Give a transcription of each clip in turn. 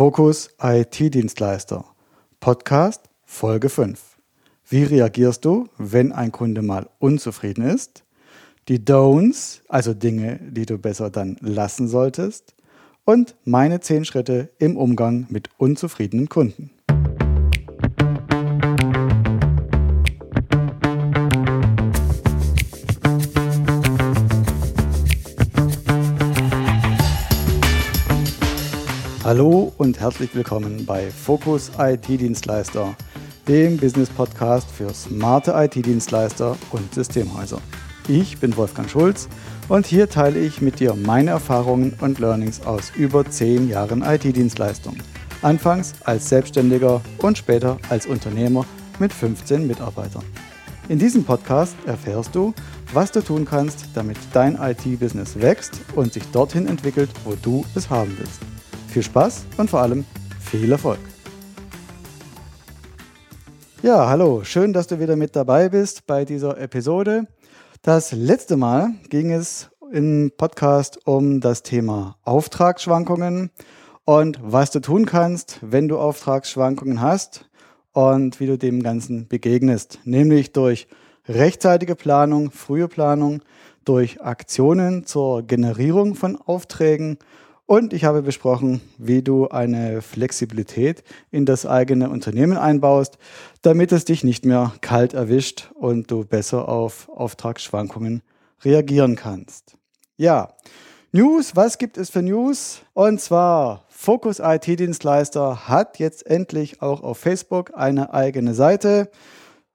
Fokus IT-Dienstleister. Podcast Folge 5. Wie reagierst du, wenn ein Kunde mal unzufrieden ist? Die Don'ts, also Dinge, die du besser dann lassen solltest. Und meine 10 Schritte im Umgang mit unzufriedenen Kunden. Und herzlich willkommen bei Focus IT-Dienstleister, dem Business-Podcast für smarte IT-Dienstleister und Systemhäuser. Ich bin Wolfgang Schulz und hier teile ich mit dir meine Erfahrungen und Learnings aus über 10 Jahren IT-Dienstleistung. Anfangs als Selbstständiger und später als Unternehmer mit 15 Mitarbeitern. In diesem Podcast erfährst du, was du tun kannst, damit dein IT-Business wächst und sich dorthin entwickelt, wo du es haben willst. Viel Spaß und vor allem viel Erfolg. Ja, hallo, schön, dass du wieder mit dabei bist bei dieser Episode. Das letzte Mal ging es im Podcast um das Thema Auftragsschwankungen und was du tun kannst, wenn du Auftragsschwankungen hast und wie du dem Ganzen begegnest, nämlich durch rechtzeitige Planung, frühe Planung, durch Aktionen zur Generierung von Aufträgen und ich habe besprochen, wie du eine Flexibilität in das eigene Unternehmen einbaust, damit es dich nicht mehr kalt erwischt und du besser auf Auftragsschwankungen reagieren kannst. Ja, News, was gibt es für News? Und zwar Focus IT-Dienstleister hat jetzt endlich auch auf Facebook eine eigene Seite.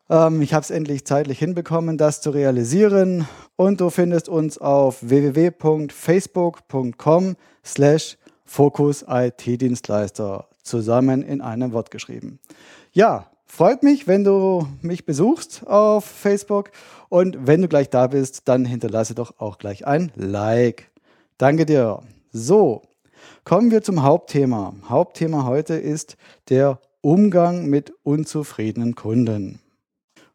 Ähm, ich habe es endlich zeitlich hinbekommen, das zu realisieren. Und du findest uns auf www.facebook.com slash Fokus IT-Dienstleister zusammen in einem Wort geschrieben. Ja, freut mich, wenn du mich besuchst auf Facebook und wenn du gleich da bist, dann hinterlasse doch auch gleich ein Like. Danke dir. So, kommen wir zum Hauptthema. Hauptthema heute ist der Umgang mit unzufriedenen Kunden.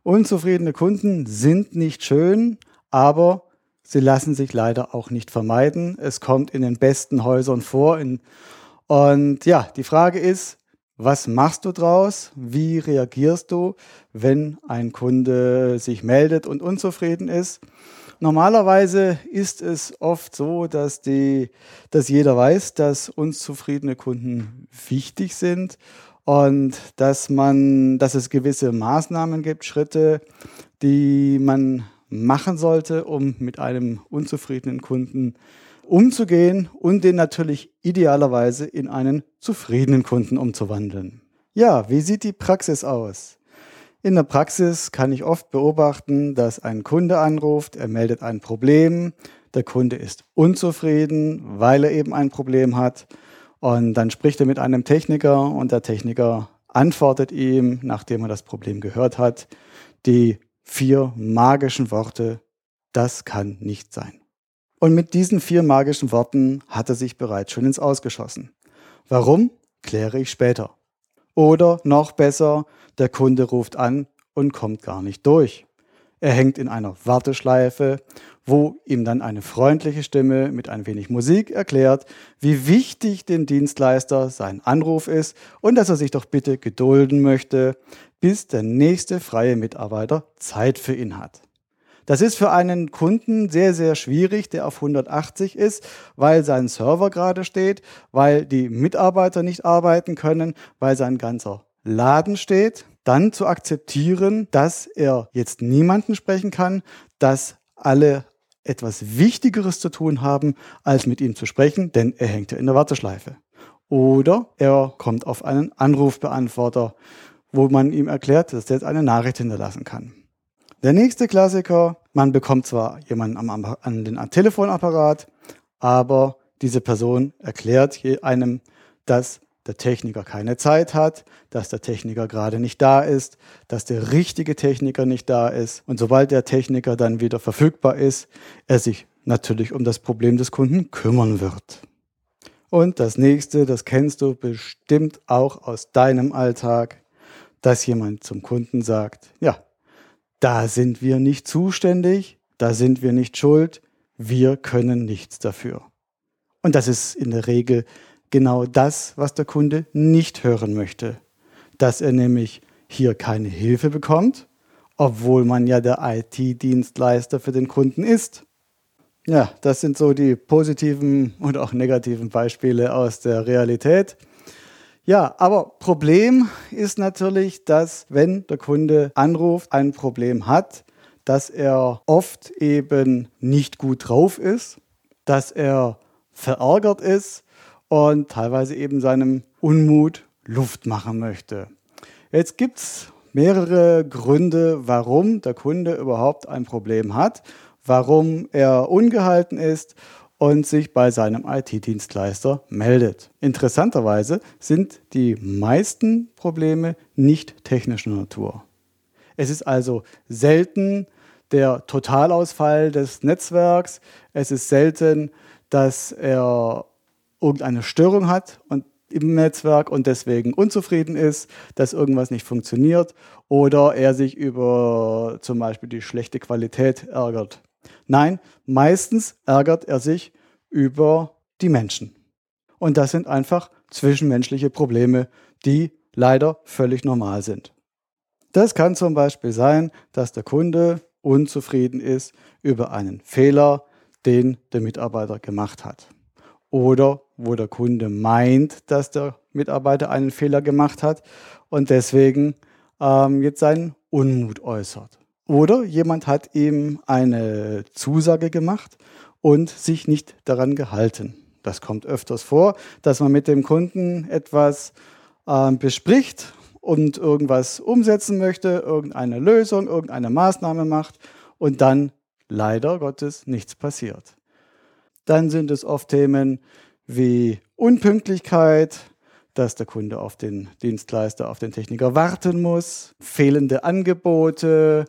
Unzufriedene Kunden sind nicht schön, aber sie lassen sich leider auch nicht vermeiden. Es kommt in den besten Häusern vor. und ja, die Frage ist, was machst du draus? Wie reagierst du, wenn ein Kunde sich meldet und unzufrieden ist? Normalerweise ist es oft so, dass, die, dass jeder weiß, dass unzufriedene Kunden wichtig sind und dass man, dass es gewisse Maßnahmen gibt, Schritte, die man machen sollte, um mit einem unzufriedenen Kunden umzugehen und den natürlich idealerweise in einen zufriedenen Kunden umzuwandeln. Ja, wie sieht die Praxis aus? In der Praxis kann ich oft beobachten, dass ein Kunde anruft, er meldet ein Problem, der Kunde ist unzufrieden, weil er eben ein Problem hat und dann spricht er mit einem Techniker und der Techniker antwortet ihm, nachdem er das Problem gehört hat, die vier magischen Worte, das kann nicht sein. Und mit diesen vier magischen Worten hat er sich bereits schon ins Ausgeschossen. Warum? Kläre ich später. Oder noch besser, der Kunde ruft an und kommt gar nicht durch. Er hängt in einer Warteschleife, wo ihm dann eine freundliche Stimme mit ein wenig Musik erklärt, wie wichtig dem Dienstleister sein Anruf ist und dass er sich doch bitte gedulden möchte, bis der nächste freie Mitarbeiter Zeit für ihn hat. Das ist für einen Kunden sehr, sehr schwierig, der auf 180 ist, weil sein Server gerade steht, weil die Mitarbeiter nicht arbeiten können, weil sein ganzer Laden steht dann zu akzeptieren, dass er jetzt niemanden sprechen kann, dass alle etwas Wichtigeres zu tun haben, als mit ihm zu sprechen, denn er hängt ja in der Warteschleife. Oder er kommt auf einen Anrufbeantworter, wo man ihm erklärt, dass er jetzt eine Nachricht hinterlassen kann. Der nächste Klassiker, man bekommt zwar jemanden am, an den Telefonapparat, aber diese Person erklärt einem, dass der Techniker keine Zeit hat, dass der Techniker gerade nicht da ist, dass der richtige Techniker nicht da ist. Und sobald der Techniker dann wieder verfügbar ist, er sich natürlich um das Problem des Kunden kümmern wird. Und das nächste, das kennst du bestimmt auch aus deinem Alltag, dass jemand zum Kunden sagt, ja, da sind wir nicht zuständig, da sind wir nicht schuld, wir können nichts dafür. Und das ist in der Regel genau das, was der Kunde nicht hören möchte. Dass er nämlich hier keine Hilfe bekommt, obwohl man ja der IT-Dienstleister für den Kunden ist. Ja, das sind so die positiven und auch negativen Beispiele aus der Realität. Ja, aber Problem ist natürlich, dass wenn der Kunde anruft, ein Problem hat, dass er oft eben nicht gut drauf ist, dass er verärgert ist und teilweise eben seinem Unmut Luft machen möchte. Jetzt gibt es mehrere Gründe, warum der Kunde überhaupt ein Problem hat, warum er ungehalten ist und sich bei seinem IT-Dienstleister meldet. Interessanterweise sind die meisten Probleme nicht technischer Natur. Es ist also selten der Totalausfall des Netzwerks, es ist selten, dass er irgendeine Störung hat und im Netzwerk und deswegen unzufrieden ist, dass irgendwas nicht funktioniert oder er sich über zum Beispiel die schlechte Qualität ärgert. Nein, meistens ärgert er sich über die Menschen. Und das sind einfach zwischenmenschliche Probleme, die leider völlig normal sind. Das kann zum Beispiel sein, dass der Kunde unzufrieden ist über einen Fehler, den der Mitarbeiter gemacht hat. Oder wo der Kunde meint, dass der Mitarbeiter einen Fehler gemacht hat und deswegen ähm, jetzt seinen Unmut äußert. Oder jemand hat ihm eine Zusage gemacht und sich nicht daran gehalten. Das kommt öfters vor, dass man mit dem Kunden etwas äh, bespricht und irgendwas umsetzen möchte, irgendeine Lösung, irgendeine Maßnahme macht und dann leider Gottes nichts passiert. Dann sind es oft Themen wie Unpünktlichkeit, dass der Kunde auf den Dienstleister, auf den Techniker warten muss, fehlende Angebote,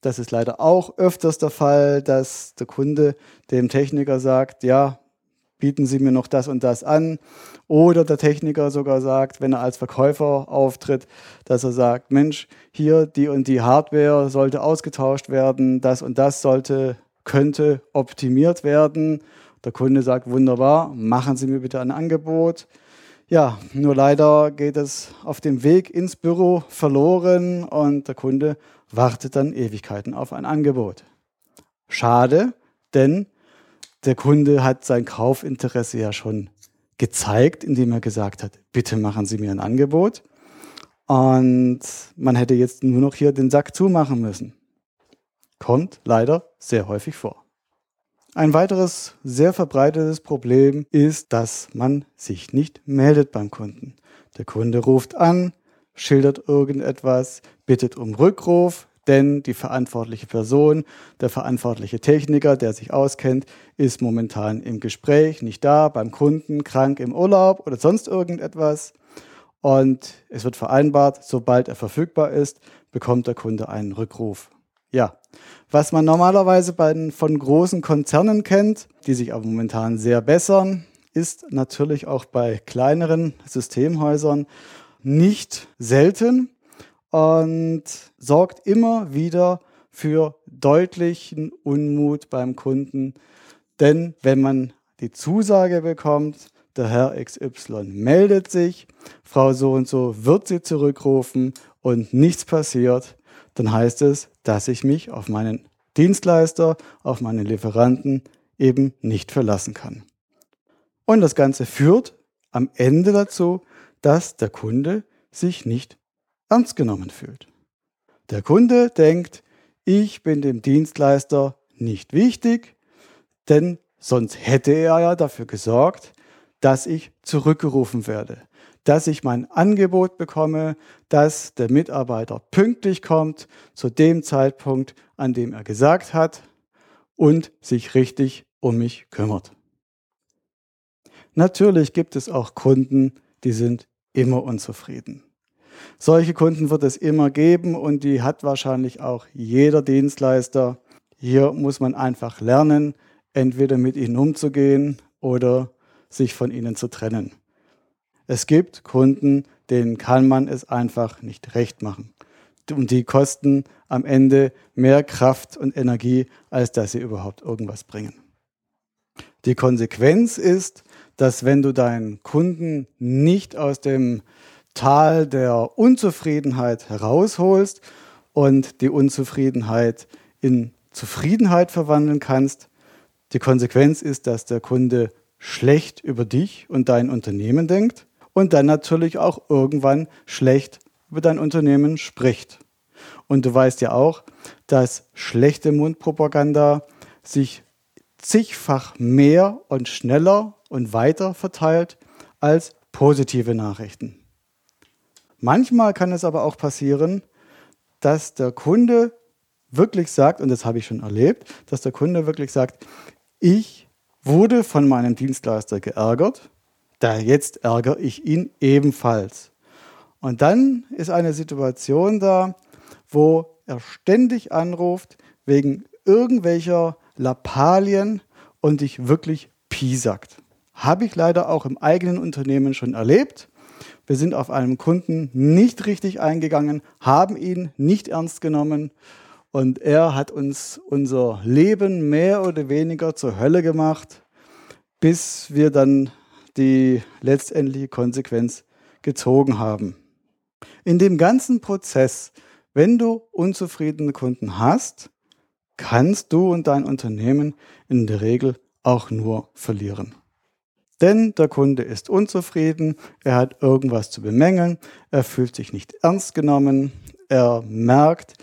das ist leider auch öfters der Fall, dass der Kunde dem Techniker sagt, ja, bieten Sie mir noch das und das an. Oder der Techniker sogar sagt, wenn er als Verkäufer auftritt, dass er sagt, Mensch, hier die und die Hardware sollte ausgetauscht werden, das und das sollte, könnte optimiert werden. Der Kunde sagt, wunderbar, machen Sie mir bitte ein Angebot. Ja, nur leider geht es auf dem Weg ins Büro verloren und der Kunde wartet dann Ewigkeiten auf ein Angebot. Schade, denn der Kunde hat sein Kaufinteresse ja schon gezeigt, indem er gesagt hat, bitte machen Sie mir ein Angebot. Und man hätte jetzt nur noch hier den Sack zumachen müssen. Kommt leider sehr häufig vor. Ein weiteres sehr verbreitetes Problem ist, dass man sich nicht meldet beim Kunden. Der Kunde ruft an, schildert irgendetwas, bittet um Rückruf, denn die verantwortliche Person, der verantwortliche Techniker, der sich auskennt, ist momentan im Gespräch, nicht da, beim Kunden, krank im Urlaub oder sonst irgendetwas. Und es wird vereinbart, sobald er verfügbar ist, bekommt der Kunde einen Rückruf. Ja, was man normalerweise bei, von großen Konzernen kennt, die sich aber momentan sehr bessern, ist natürlich auch bei kleineren Systemhäusern nicht selten und sorgt immer wieder für deutlichen Unmut beim Kunden. Denn wenn man die Zusage bekommt, der Herr XY meldet sich, Frau so und so wird sie zurückrufen und nichts passiert, dann heißt es, dass ich mich auf meinen Dienstleister, auf meinen Lieferanten eben nicht verlassen kann. Und das Ganze führt am Ende dazu, dass der Kunde sich nicht ernst genommen fühlt. Der Kunde denkt, ich bin dem Dienstleister nicht wichtig, denn sonst hätte er ja dafür gesorgt, dass ich zurückgerufen werde, dass ich mein Angebot bekomme, dass der Mitarbeiter pünktlich kommt zu dem Zeitpunkt, an dem er gesagt hat und sich richtig um mich kümmert. Natürlich gibt es auch Kunden, die sind immer unzufrieden. Solche Kunden wird es immer geben und die hat wahrscheinlich auch jeder Dienstleister. Hier muss man einfach lernen, entweder mit ihnen umzugehen oder sich von ihnen zu trennen. Es gibt Kunden, denen kann man es einfach nicht recht machen. Und die kosten am Ende mehr Kraft und Energie, als dass sie überhaupt irgendwas bringen. Die Konsequenz ist, dass wenn du deinen Kunden nicht aus dem Tal der Unzufriedenheit herausholst und die Unzufriedenheit in Zufriedenheit verwandeln kannst, die Konsequenz ist, dass der Kunde schlecht über dich und dein Unternehmen denkt und dann natürlich auch irgendwann schlecht über dein Unternehmen spricht. Und du weißt ja auch, dass schlechte Mundpropaganda sich zigfach mehr und schneller und weiter verteilt als positive Nachrichten. Manchmal kann es aber auch passieren, dass der Kunde wirklich sagt, und das habe ich schon erlebt, dass der Kunde wirklich sagt, ich wurde von meinem Dienstleister geärgert, da jetzt ärgere ich ihn ebenfalls. Und dann ist eine Situation da, wo er ständig anruft wegen irgendwelcher Lappalien und dich wirklich piesackt. Habe ich leider auch im eigenen Unternehmen schon erlebt. Wir sind auf einen Kunden nicht richtig eingegangen, haben ihn nicht ernst genommen und er hat uns unser Leben mehr oder weniger zur Hölle gemacht, bis wir dann die letztendliche Konsequenz gezogen haben. In dem ganzen Prozess, wenn du unzufriedene Kunden hast, kannst du und dein Unternehmen in der Regel auch nur verlieren. Denn der Kunde ist unzufrieden, er hat irgendwas zu bemängeln, er fühlt sich nicht ernst genommen, er merkt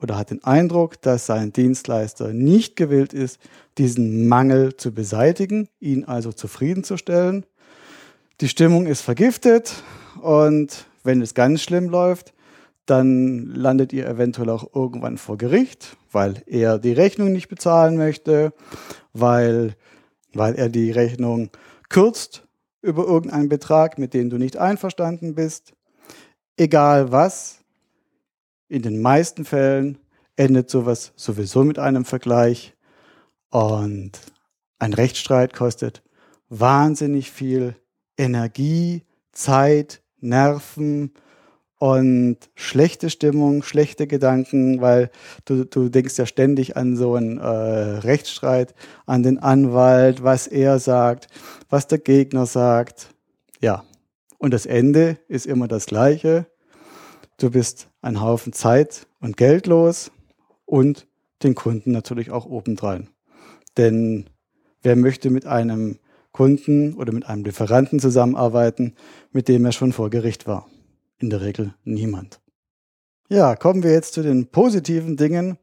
oder hat den Eindruck, dass sein Dienstleister nicht gewillt ist, diesen Mangel zu beseitigen, ihn also zufriedenzustellen. Die Stimmung ist vergiftet und wenn es ganz schlimm läuft, dann landet ihr eventuell auch irgendwann vor Gericht, weil er die Rechnung nicht bezahlen möchte, weil, weil er die Rechnung kürzt über irgendeinen Betrag, mit dem du nicht einverstanden bist. Egal was, in den meisten Fällen endet sowas sowieso mit einem Vergleich und ein Rechtsstreit kostet wahnsinnig viel Energie, Zeit, Nerven, und schlechte Stimmung, schlechte Gedanken, weil du, du denkst ja ständig an so einen äh, Rechtsstreit, an den Anwalt, was er sagt, was der Gegner sagt. Ja, und das Ende ist immer das gleiche. Du bist ein Haufen Zeit und Geld los und den Kunden natürlich auch obendrein. Denn wer möchte mit einem Kunden oder mit einem Lieferanten zusammenarbeiten, mit dem er schon vor Gericht war? in der Regel niemand. Ja, kommen wir jetzt zu den positiven Dingen.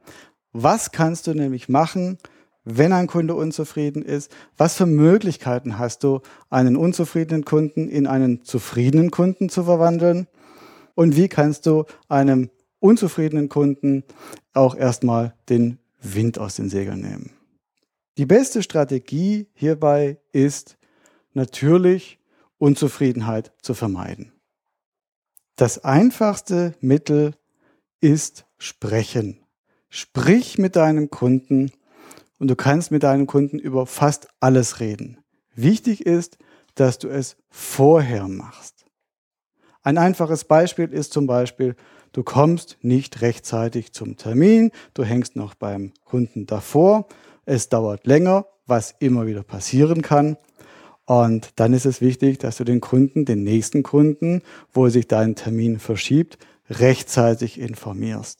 Was kannst du nämlich machen, wenn ein Kunde unzufrieden ist? Was für Möglichkeiten hast du, einen unzufriedenen Kunden in einen zufriedenen Kunden zu verwandeln? Und wie kannst du einem unzufriedenen Kunden auch erstmal den Wind aus den Segeln nehmen? Die beste Strategie hierbei ist natürlich Unzufriedenheit zu vermeiden. Das einfachste Mittel ist sprechen. Sprich mit deinem Kunden und du kannst mit deinem Kunden über fast alles reden. Wichtig ist, dass du es vorher machst. Ein einfaches Beispiel ist zum Beispiel, du kommst nicht rechtzeitig zum Termin, du hängst noch beim Kunden davor, es dauert länger, was immer wieder passieren kann. Und dann ist es wichtig, dass du den Kunden, den nächsten Kunden, wo sich dein Termin verschiebt, rechtzeitig informierst.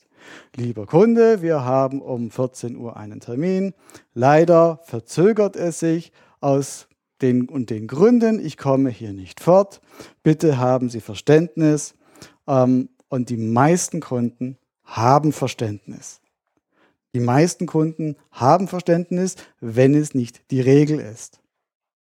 Lieber Kunde, wir haben um 14 Uhr einen Termin. Leider verzögert es sich aus den und den Gründen. Ich komme hier nicht fort. Bitte haben Sie Verständnis. Ähm, und die meisten Kunden haben Verständnis. Die meisten Kunden haben Verständnis, wenn es nicht die Regel ist.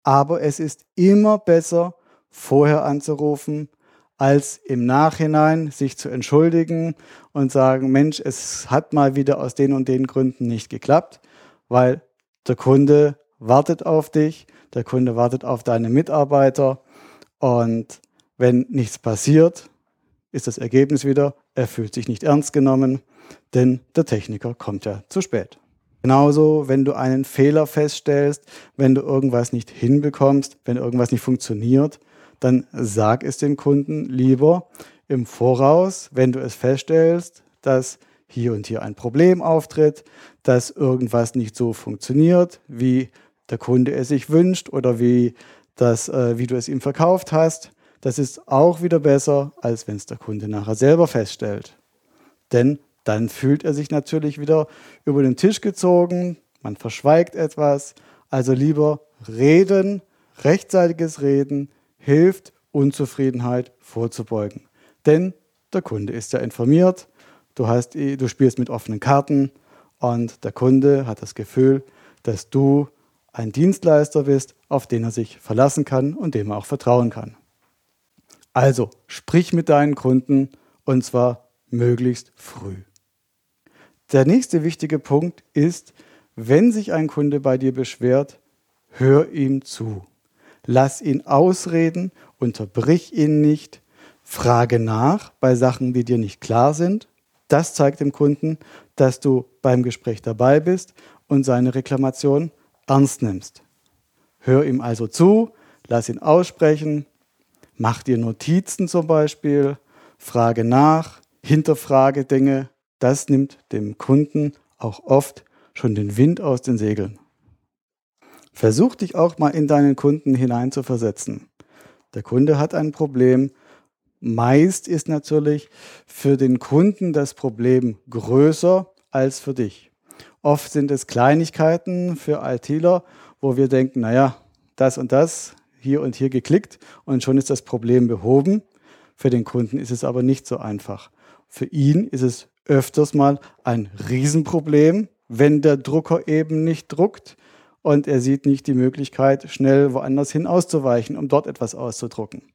Aber es ist immer besser, vorher anzurufen, als im Nachhinein sich zu entschuldigen und sagen, Mensch, es hat mal wieder aus den und den Gründen nicht geklappt, weil der Kunde wartet auf dich, der Kunde wartet auf deine Mitarbeiter und wenn nichts passiert, ist das Ergebnis wieder, er fühlt sich nicht ernst genommen, denn der Techniker kommt ja zu spät. Genauso, wenn du einen Fehler feststellst, wenn du irgendwas nicht hinbekommst, wenn irgendwas nicht funktioniert, dann sag es dem Kunden lieber im Voraus, wenn du es feststellst, dass hier und hier ein Problem auftritt, dass irgendwas nicht so funktioniert, wie der Kunde es sich wünscht oder wie das, äh, wie du es ihm verkauft hast. Das ist auch wieder besser, als wenn es der Kunde nachher selber feststellt. Denn dann fühlt er sich natürlich wieder über den Tisch gezogen, man verschweigt etwas. Also lieber reden, rechtzeitiges Reden hilft, Unzufriedenheit vorzubeugen. Denn der Kunde ist ja informiert, du, hast, du spielst mit offenen Karten und der Kunde hat das Gefühl, dass du ein Dienstleister bist, auf den er sich verlassen kann und dem er auch vertrauen kann. Also sprich mit deinen Kunden und zwar möglichst früh. Der nächste wichtige Punkt ist, wenn sich ein Kunde bei dir beschwert, hör ihm zu. Lass ihn ausreden, unterbrich ihn nicht, frage nach bei Sachen, die dir nicht klar sind. Das zeigt dem Kunden, dass du beim Gespräch dabei bist und seine Reklamation ernst nimmst. Hör ihm also zu, lass ihn aussprechen, mach dir Notizen zum Beispiel, frage nach, hinterfrage Dinge. Das nimmt dem Kunden auch oft schon den Wind aus den Segeln. Versuch dich auch mal in deinen Kunden hineinzuversetzen. Der Kunde hat ein Problem. Meist ist natürlich für den Kunden das Problem größer als für dich. Oft sind es Kleinigkeiten für ITler, wo wir denken, naja, das und das, hier und hier geklickt und schon ist das Problem behoben. Für den Kunden ist es aber nicht so einfach. Für ihn ist es öfters mal ein Riesenproblem, wenn der Drucker eben nicht druckt und er sieht nicht die Möglichkeit, schnell woanders hin auszuweichen, um dort etwas auszudrucken.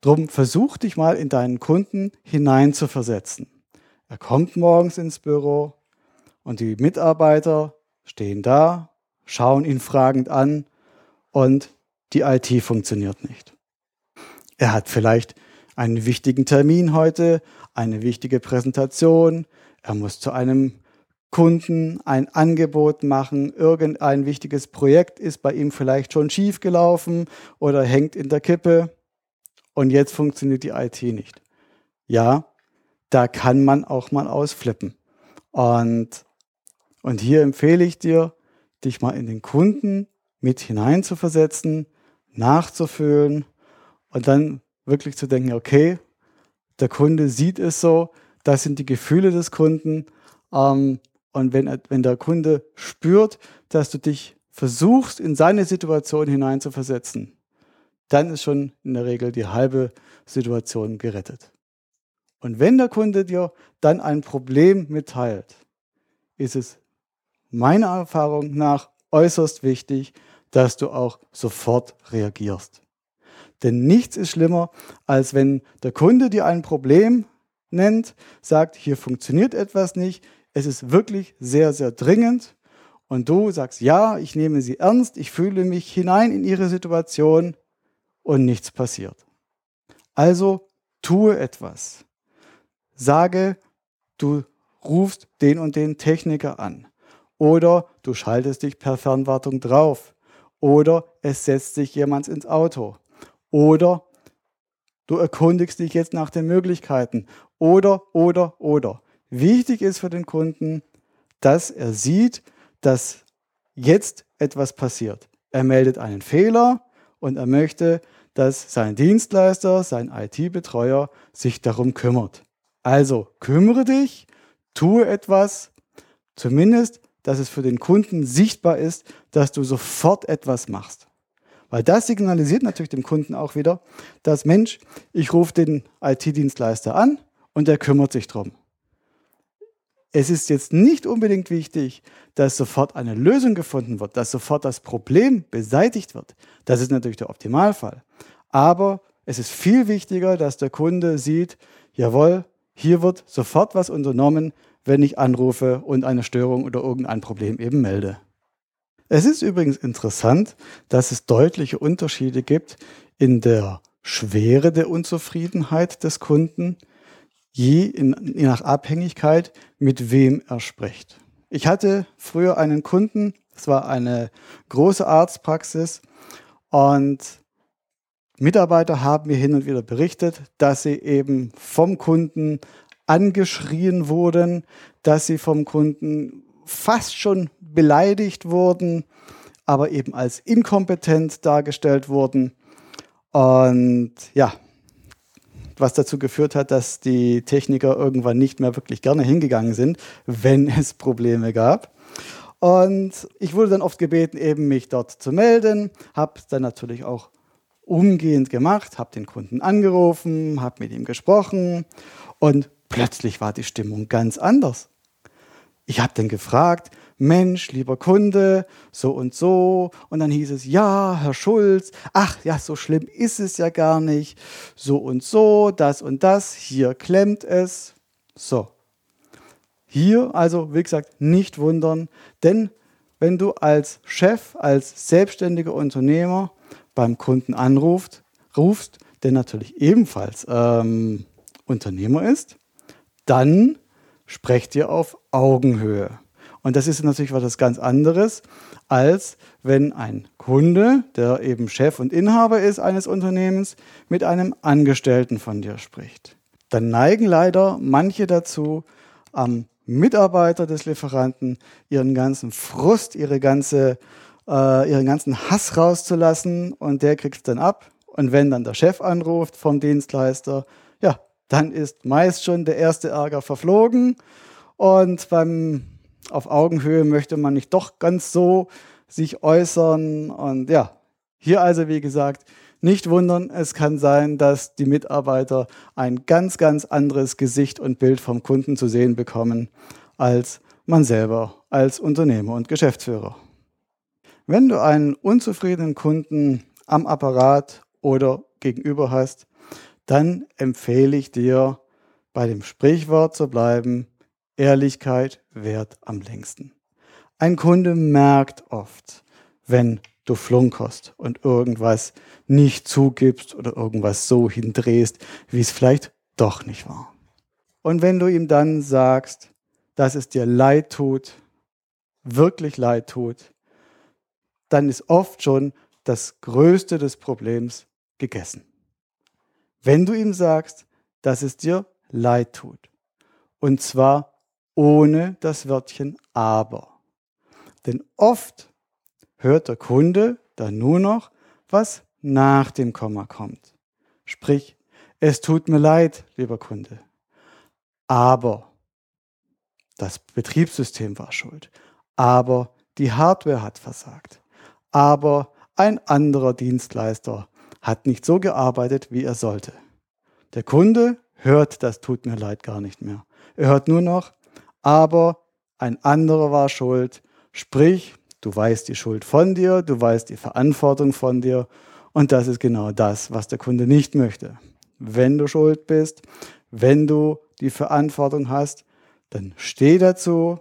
Drum versuch dich mal in deinen Kunden hineinzuversetzen. Er kommt morgens ins Büro, und die Mitarbeiter stehen da, schauen ihn fragend an und die IT funktioniert nicht. Er hat vielleicht einen wichtigen Termin heute, eine wichtige Präsentation, er muss zu einem Kunden ein Angebot machen, irgendein wichtiges Projekt ist bei ihm vielleicht schon schief gelaufen oder hängt in der Kippe und jetzt funktioniert die IT nicht. Ja, da kann man auch mal ausflippen. Und und hier empfehle ich dir, dich mal in den Kunden mit hineinzuversetzen, nachzufühlen und dann wirklich zu denken, okay, der Kunde sieht es so, das sind die Gefühle des Kunden. Ähm, und wenn, wenn der Kunde spürt, dass du dich versuchst, in seine Situation hineinzuversetzen, dann ist schon in der Regel die halbe Situation gerettet. Und wenn der Kunde dir dann ein Problem mitteilt, ist es meiner Erfahrung nach äußerst wichtig, dass du auch sofort reagierst. Denn nichts ist schlimmer, als wenn der Kunde dir ein Problem nennt, sagt, hier funktioniert etwas nicht, es ist wirklich sehr, sehr dringend und du sagst, ja, ich nehme sie ernst, ich fühle mich hinein in ihre Situation und nichts passiert. Also tue etwas. Sage, du rufst den und den Techniker an. Oder du schaltest dich per Fernwartung drauf. Oder es setzt sich jemand ins Auto. Oder du erkundigst dich jetzt nach den Möglichkeiten. Oder, oder, oder. Wichtig ist für den Kunden, dass er sieht, dass jetzt etwas passiert. Er meldet einen Fehler und er möchte, dass sein Dienstleister, sein IT-Betreuer sich darum kümmert. Also kümmere dich, tue etwas, zumindest dass es für den Kunden sichtbar ist, dass du sofort etwas machst. Weil das signalisiert natürlich dem Kunden auch wieder, dass Mensch, ich rufe den IT-Dienstleister an und der kümmert sich drum. Es ist jetzt nicht unbedingt wichtig, dass sofort eine Lösung gefunden wird, dass sofort das Problem beseitigt wird. Das ist natürlich der Optimalfall. Aber es ist viel wichtiger, dass der Kunde sieht, jawohl, hier wird sofort was unternommen, wenn ich anrufe und eine Störung oder irgendein Problem eben melde. Es ist übrigens interessant, dass es deutliche Unterschiede gibt in der Schwere der Unzufriedenheit des Kunden, je, in, je nach Abhängigkeit, mit wem er spricht. Ich hatte früher einen Kunden, es war eine große Arztpraxis und Mitarbeiter haben mir hin und wieder berichtet, dass sie eben vom Kunden angeschrien wurden, dass sie vom Kunden fast schon beleidigt wurden. aber eben als inkompetent dargestellt wurden. Und ja, was dazu geführt hat, dass die Techniker irgendwann nicht mehr wirklich gerne hingegangen sind, wenn es Probleme gab. Und ich wurde dann oft gebeten, eben mich dort zu melden, habe dann natürlich auch umgehend gemacht, habe den Kunden angerufen, habe mit ihm gesprochen und plötzlich war die Stimmung ganz anders. Ich habe dann gefragt, Mensch, lieber Kunde, so und so. Und dann hieß es, ja, Herr Schulz, ach ja, so schlimm ist es ja gar nicht. So und so, das und das, hier klemmt es. So. Hier also, wie gesagt, nicht wundern, denn wenn du als Chef, als selbstständiger Unternehmer beim Kunden anrufst, rufst, der natürlich ebenfalls ähm, Unternehmer ist, dann sprecht ihr auf Augenhöhe. Und das ist natürlich was ganz anderes, als wenn ein Kunde, der eben Chef und Inhaber ist eines Unternehmens, mit einem Angestellten von dir spricht. Dann neigen leider manche dazu, am Mitarbeiter des Lieferanten ihren ganzen Frust, ihre ganze, äh, ihren ganzen Hass rauszulassen und der kriegt es dann ab. Und wenn dann der Chef anruft vom Dienstleister, ja, dann ist meist schon der erste Ärger verflogen und beim auf Augenhöhe möchte man nicht doch ganz so sich äußern. Und ja, hier also wie gesagt, nicht wundern, es kann sein, dass die Mitarbeiter ein ganz, ganz anderes Gesicht und Bild vom Kunden zu sehen bekommen, als man selber als Unternehmer und Geschäftsführer. Wenn du einen unzufriedenen Kunden am Apparat oder gegenüber hast, dann empfehle ich dir, bei dem Sprichwort zu bleiben, Ehrlichkeit währt am längsten. Ein Kunde merkt oft, wenn du flunkerst und irgendwas nicht zugibst oder irgendwas so hindrehst, wie es vielleicht doch nicht war. Und wenn du ihm dann sagst, dass es dir leid tut, wirklich leid tut, dann ist oft schon das Größte des Problems gegessen. Wenn du ihm sagst, dass es dir leid tut, und zwar ohne das Wörtchen aber. Denn oft hört der Kunde dann nur noch, was nach dem Komma kommt. Sprich, es tut mir leid, lieber Kunde, aber das Betriebssystem war schuld, aber die Hardware hat versagt, aber ein anderer Dienstleister hat nicht so gearbeitet, wie er sollte. Der Kunde hört das tut mir leid gar nicht mehr. Er hört nur noch, aber ein anderer war schuld. Sprich, du weißt die Schuld von dir, du weißt die Verantwortung von dir und das ist genau das, was der Kunde nicht möchte. Wenn du schuld bist, wenn du die Verantwortung hast, dann steh dazu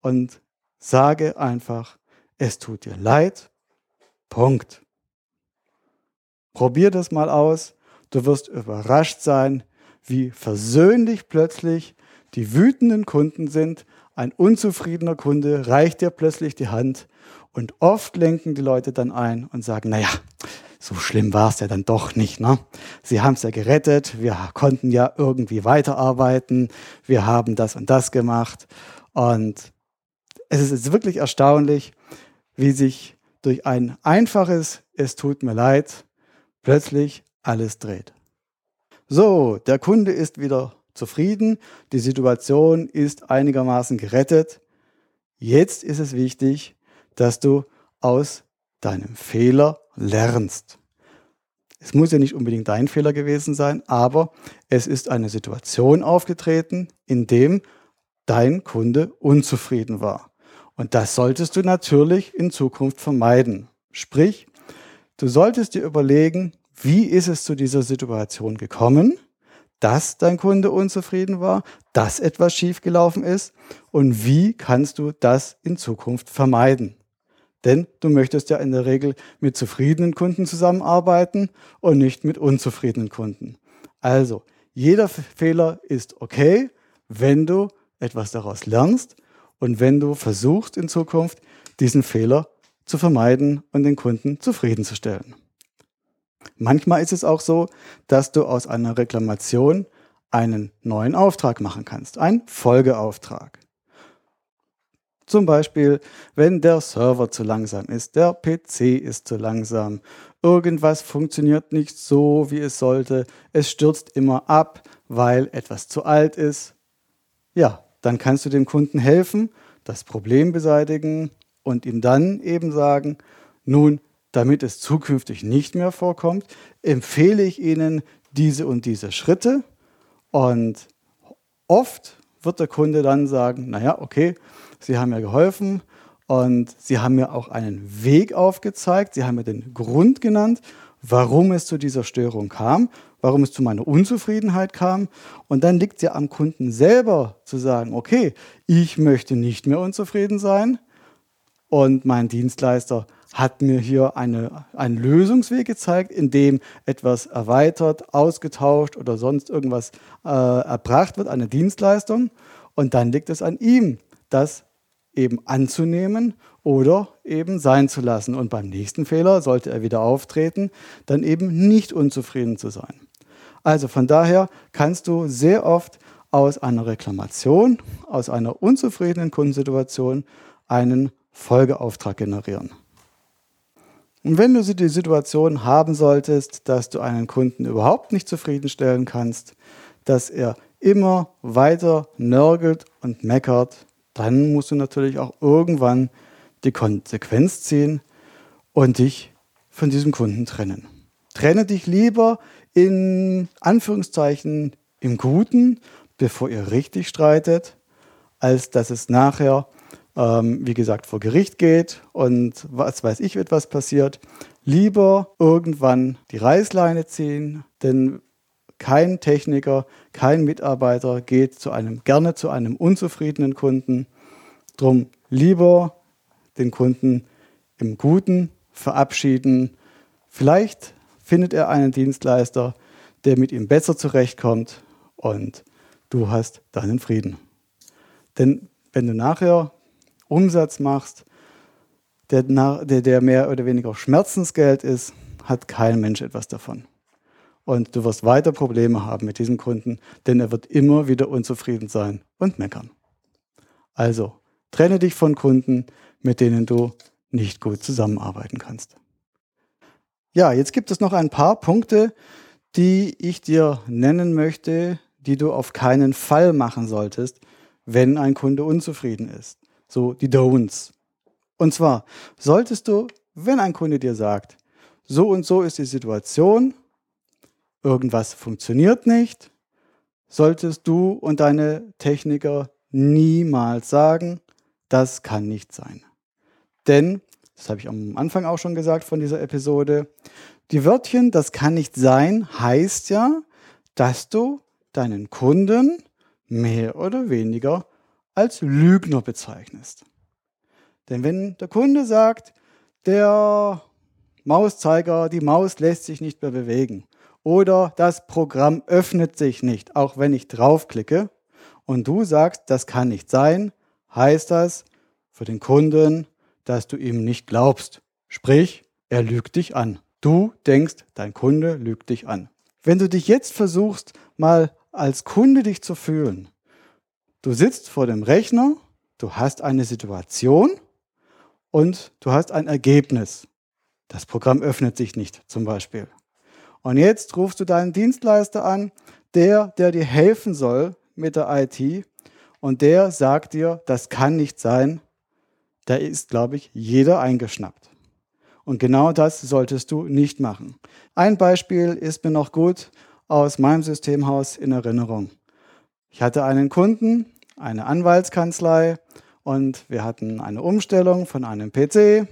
und sage einfach, es tut dir leid. Punkt. Probier das mal aus. Du wirst überrascht sein, wie versöhnlich plötzlich die wütenden Kunden sind. Ein unzufriedener Kunde reicht dir plötzlich die Hand und oft lenken die Leute dann ein und sagen, naja, so schlimm war es ja dann doch nicht. Ne? Sie haben es ja gerettet, wir konnten ja irgendwie weiterarbeiten, wir haben das und das gemacht. Und es ist wirklich erstaunlich, wie sich durch ein einfaches Es tut mir leid plötzlich alles dreht. So, der Kunde ist wieder zufrieden, die Situation ist einigermaßen gerettet. Jetzt ist es wichtig, dass du aus deinem Fehler lernst. Es muss ja nicht unbedingt dein Fehler gewesen sein, aber es ist eine Situation aufgetreten, in dem dein Kunde unzufrieden war. Und das solltest du natürlich in Zukunft vermeiden. Sprich, du solltest dir überlegen, wie ist es zu dieser Situation gekommen dass dein Kunde unzufrieden war, dass etwas schiefgelaufen ist und wie kannst du das in Zukunft vermeiden. Denn du möchtest ja in der Regel mit zufriedenen Kunden zusammenarbeiten und nicht mit unzufriedenen Kunden. Also, jeder Fehler ist okay, wenn du etwas daraus lernst und wenn du versuchst in Zukunft diesen Fehler zu vermeiden und den Kunden zufriedenzustellen. Manchmal ist es auch so, dass du aus einer Reklamation einen neuen Auftrag machen kannst, einen Folgeauftrag. Zum Beispiel, wenn der Server zu langsam ist, der PC ist zu langsam, irgendwas funktioniert nicht so, wie es sollte, es stürzt immer ab, weil etwas zu alt ist. Ja, dann kannst du dem Kunden helfen, das Problem beseitigen und ihm dann eben sagen, nun, damit es zukünftig nicht mehr vorkommt, empfehle ich Ihnen diese und diese Schritte. Und oft wird der Kunde dann sagen, naja, okay, Sie haben mir geholfen und Sie haben mir auch einen Weg aufgezeigt, Sie haben mir den Grund genannt, warum es zu dieser Störung kam, warum es zu meiner Unzufriedenheit kam. Und dann liegt es ja am Kunden selber zu sagen, okay, ich möchte nicht mehr unzufrieden sein und mein Dienstleister hat mir hier eine, einen Lösungsweg gezeigt, in dem etwas erweitert, ausgetauscht oder sonst irgendwas äh, erbracht wird, eine Dienstleistung. Und dann liegt es an ihm, das eben anzunehmen oder eben sein zu lassen. Und beim nächsten Fehler sollte er wieder auftreten, dann eben nicht unzufrieden zu sein. Also von daher kannst du sehr oft aus einer Reklamation, aus einer unzufriedenen Kundensituation einen Folgeauftrag generieren. Und wenn du die Situation haben solltest, dass du einen Kunden überhaupt nicht zufriedenstellen kannst, dass er immer weiter nörgelt und meckert, dann musst du natürlich auch irgendwann die Konsequenz ziehen und dich von diesem Kunden trennen. Trenne dich lieber in Anführungszeichen im Guten, bevor ihr richtig streitet, als dass es nachher, ähm, wie gesagt, vor Gericht geht und was weiß ich, etwas passiert. Lieber irgendwann die Reißleine ziehen, denn kein Techniker, kein Mitarbeiter geht zu einem, gerne zu einem unzufriedenen Kunden. Drum lieber den Kunden im Guten verabschieden. Vielleicht findet er einen Dienstleister, der mit ihm besser zurechtkommt und du hast deinen Frieden. Denn wenn du nachher Umsatz machst, der, der, der mehr oder weniger Schmerzensgeld ist, hat kein Mensch etwas davon. Und du wirst weiter Probleme haben mit diesem Kunden, denn er wird immer wieder unzufrieden sein und meckern. Also, trenne dich von Kunden, mit denen du nicht gut zusammenarbeiten kannst. Ja, jetzt gibt es noch ein paar Punkte, die ich dir nennen möchte, die du auf keinen Fall machen solltest, wenn ein Kunde unzufrieden ist. So die Don'ts. Und zwar solltest du, wenn ein Kunde dir sagt, so und so ist die Situation, irgendwas funktioniert nicht, solltest du und deine Techniker niemals sagen, das kann nicht sein. Denn das habe ich am Anfang auch schon gesagt von dieser Episode, die Wörtchen, das kann nicht sein, heißt ja, dass du deinen Kunden mehr oder weniger als Lügner bezeichnest. Denn wenn der Kunde sagt, der Mauszeiger, die Maus lässt sich nicht mehr bewegen oder das Programm öffnet sich nicht, auch wenn ich draufklicke und du sagst, das kann nicht sein, heißt das für den Kunden, dass du ihm nicht glaubst. Sprich, er lügt dich an. Du denkst, dein Kunde lügt dich an. Wenn du dich jetzt versuchst, mal als Kunde dich zu fühlen, du sitzt vor dem Rechner, du hast eine Situation und du hast ein Ergebnis. Das Programm öffnet sich nicht zum Beispiel. Und jetzt rufst du deinen Dienstleister an, der, der dir helfen soll mit der IT und der sagt dir, das kann nicht sein, da ist, glaube ich, jeder eingeschnappt. Und genau das solltest du nicht machen. Ein Beispiel ist mir noch gut aus meinem Systemhaus in Erinnerung. Ich hatte einen Kunden, eine Anwaltskanzlei und wir hatten eine Umstellung von einem PC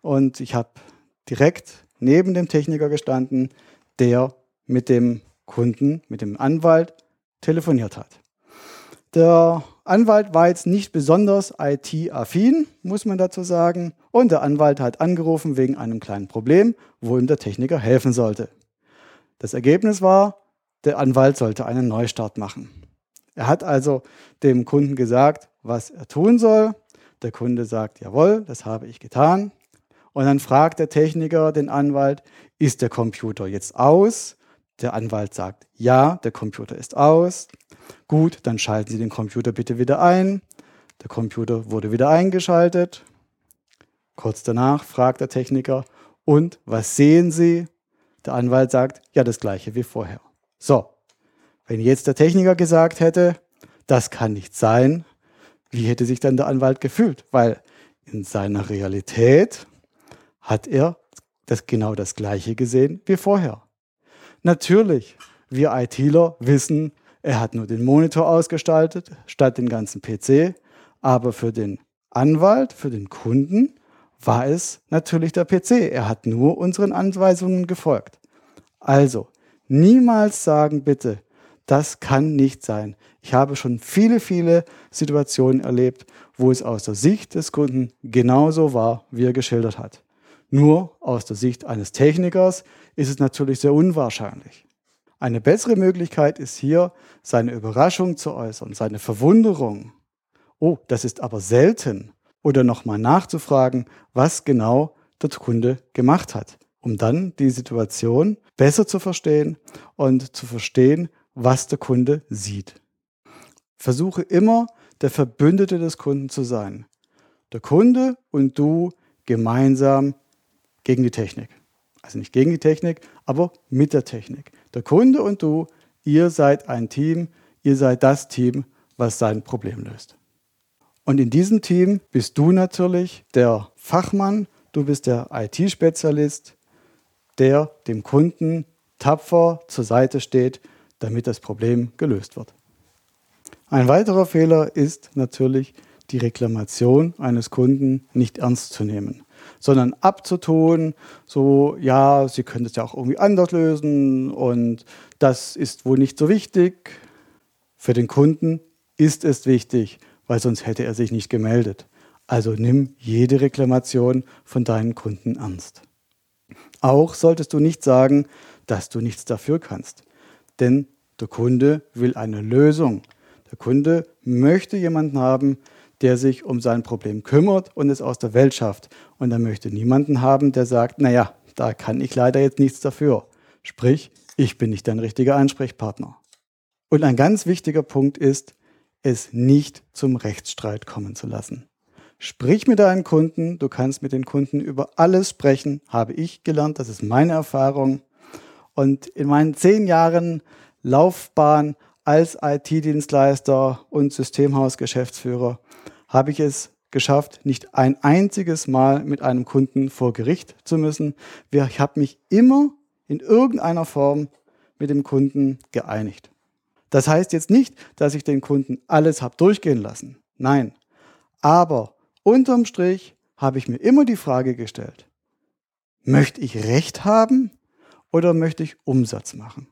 und ich habe direkt neben dem Techniker gestanden, der mit dem Kunden, mit dem Anwalt telefoniert hat. Der Anwalt war jetzt nicht besonders IT-affin, muss man dazu sagen. Und der Anwalt hat angerufen wegen einem kleinen Problem, wo ihm der Techniker helfen sollte. Das Ergebnis war, der Anwalt sollte einen Neustart machen. Er hat also dem Kunden gesagt, was er tun soll. Der Kunde sagt, jawohl, das habe ich getan. Und dann fragt der Techniker den Anwalt, ist der Computer jetzt aus? Der Anwalt sagt, ja, der Computer ist aus. Gut, dann schalten Sie den Computer bitte wieder ein. Der Computer wurde wieder eingeschaltet. Kurz danach fragt der Techniker, und was sehen Sie? Der Anwalt sagt, ja, das gleiche wie vorher. So, wenn jetzt der Techniker gesagt hätte, das kann nicht sein, wie hätte sich dann der Anwalt gefühlt? Weil in seiner Realität hat er das genau das gleiche gesehen wie vorher. Natürlich, wir ITler wissen, er hat nur den Monitor ausgestaltet statt den ganzen PC, aber für den Anwalt, für den Kunden war es natürlich der PC. Er hat nur unseren Anweisungen gefolgt. Also, niemals sagen bitte, das kann nicht sein. Ich habe schon viele, viele Situationen erlebt, wo es aus der Sicht des Kunden genauso war, wie er geschildert hat. Nur aus der Sicht eines Technikers ist es natürlich sehr unwahrscheinlich. Eine bessere Möglichkeit ist hier, seine Überraschung zu äußern, seine Verwunderung. Oh, das ist aber selten. Oder nochmal nachzufragen, was genau der Kunde gemacht hat, um dann die Situation besser zu verstehen und zu verstehen, was der Kunde sieht. Versuche immer, der Verbündete des Kunden zu sein. Der Kunde und du gemeinsam gegen die Technik. Also nicht gegen die Technik, aber mit der Technik. Der Kunde und du, ihr seid ein Team, ihr seid das Team, was sein Problem löst. Und in diesem Team bist du natürlich der Fachmann, du bist der IT-Spezialist, der dem Kunden tapfer zur Seite steht, damit das Problem gelöst wird. Ein weiterer Fehler ist natürlich die Reklamation eines Kunden nicht ernst zu nehmen, sondern abzutun, so ja, Sie können es ja auch irgendwie anders lösen und das ist wohl nicht so wichtig. Für den Kunden ist es wichtig, weil sonst hätte er sich nicht gemeldet. Also nimm jede Reklamation von deinen Kunden ernst. Auch solltest du nicht sagen, dass du nichts dafür kannst. Denn der Kunde will eine Lösung. Der Kunde möchte jemanden haben, der sich um sein Problem kümmert und es aus der Welt schafft. Und er möchte niemanden haben, der sagt, naja, da kann ich leider jetzt nichts dafür. Sprich, ich bin nicht dein richtiger Ansprechpartner. Und ein ganz wichtiger Punkt ist, es nicht zum Rechtsstreit kommen zu lassen. Sprich mit deinen Kunden, du kannst mit den Kunden über alles sprechen, habe ich gelernt, das ist meine Erfahrung. Und in meinen zehn Jahren Laufbahn als IT-Dienstleister und Systemhausgeschäftsführer habe ich es geschafft, nicht ein einziges Mal mit einem Kunden vor Gericht zu müssen. Ich habe mich immer in irgendeiner Form mit dem Kunden geeinigt. Das heißt jetzt nicht, dass ich den Kunden alles habe durchgehen lassen. Nein. Aber unterm Strich habe ich mir immer die Frage gestellt, möchte ich Recht haben oder möchte ich Umsatz machen?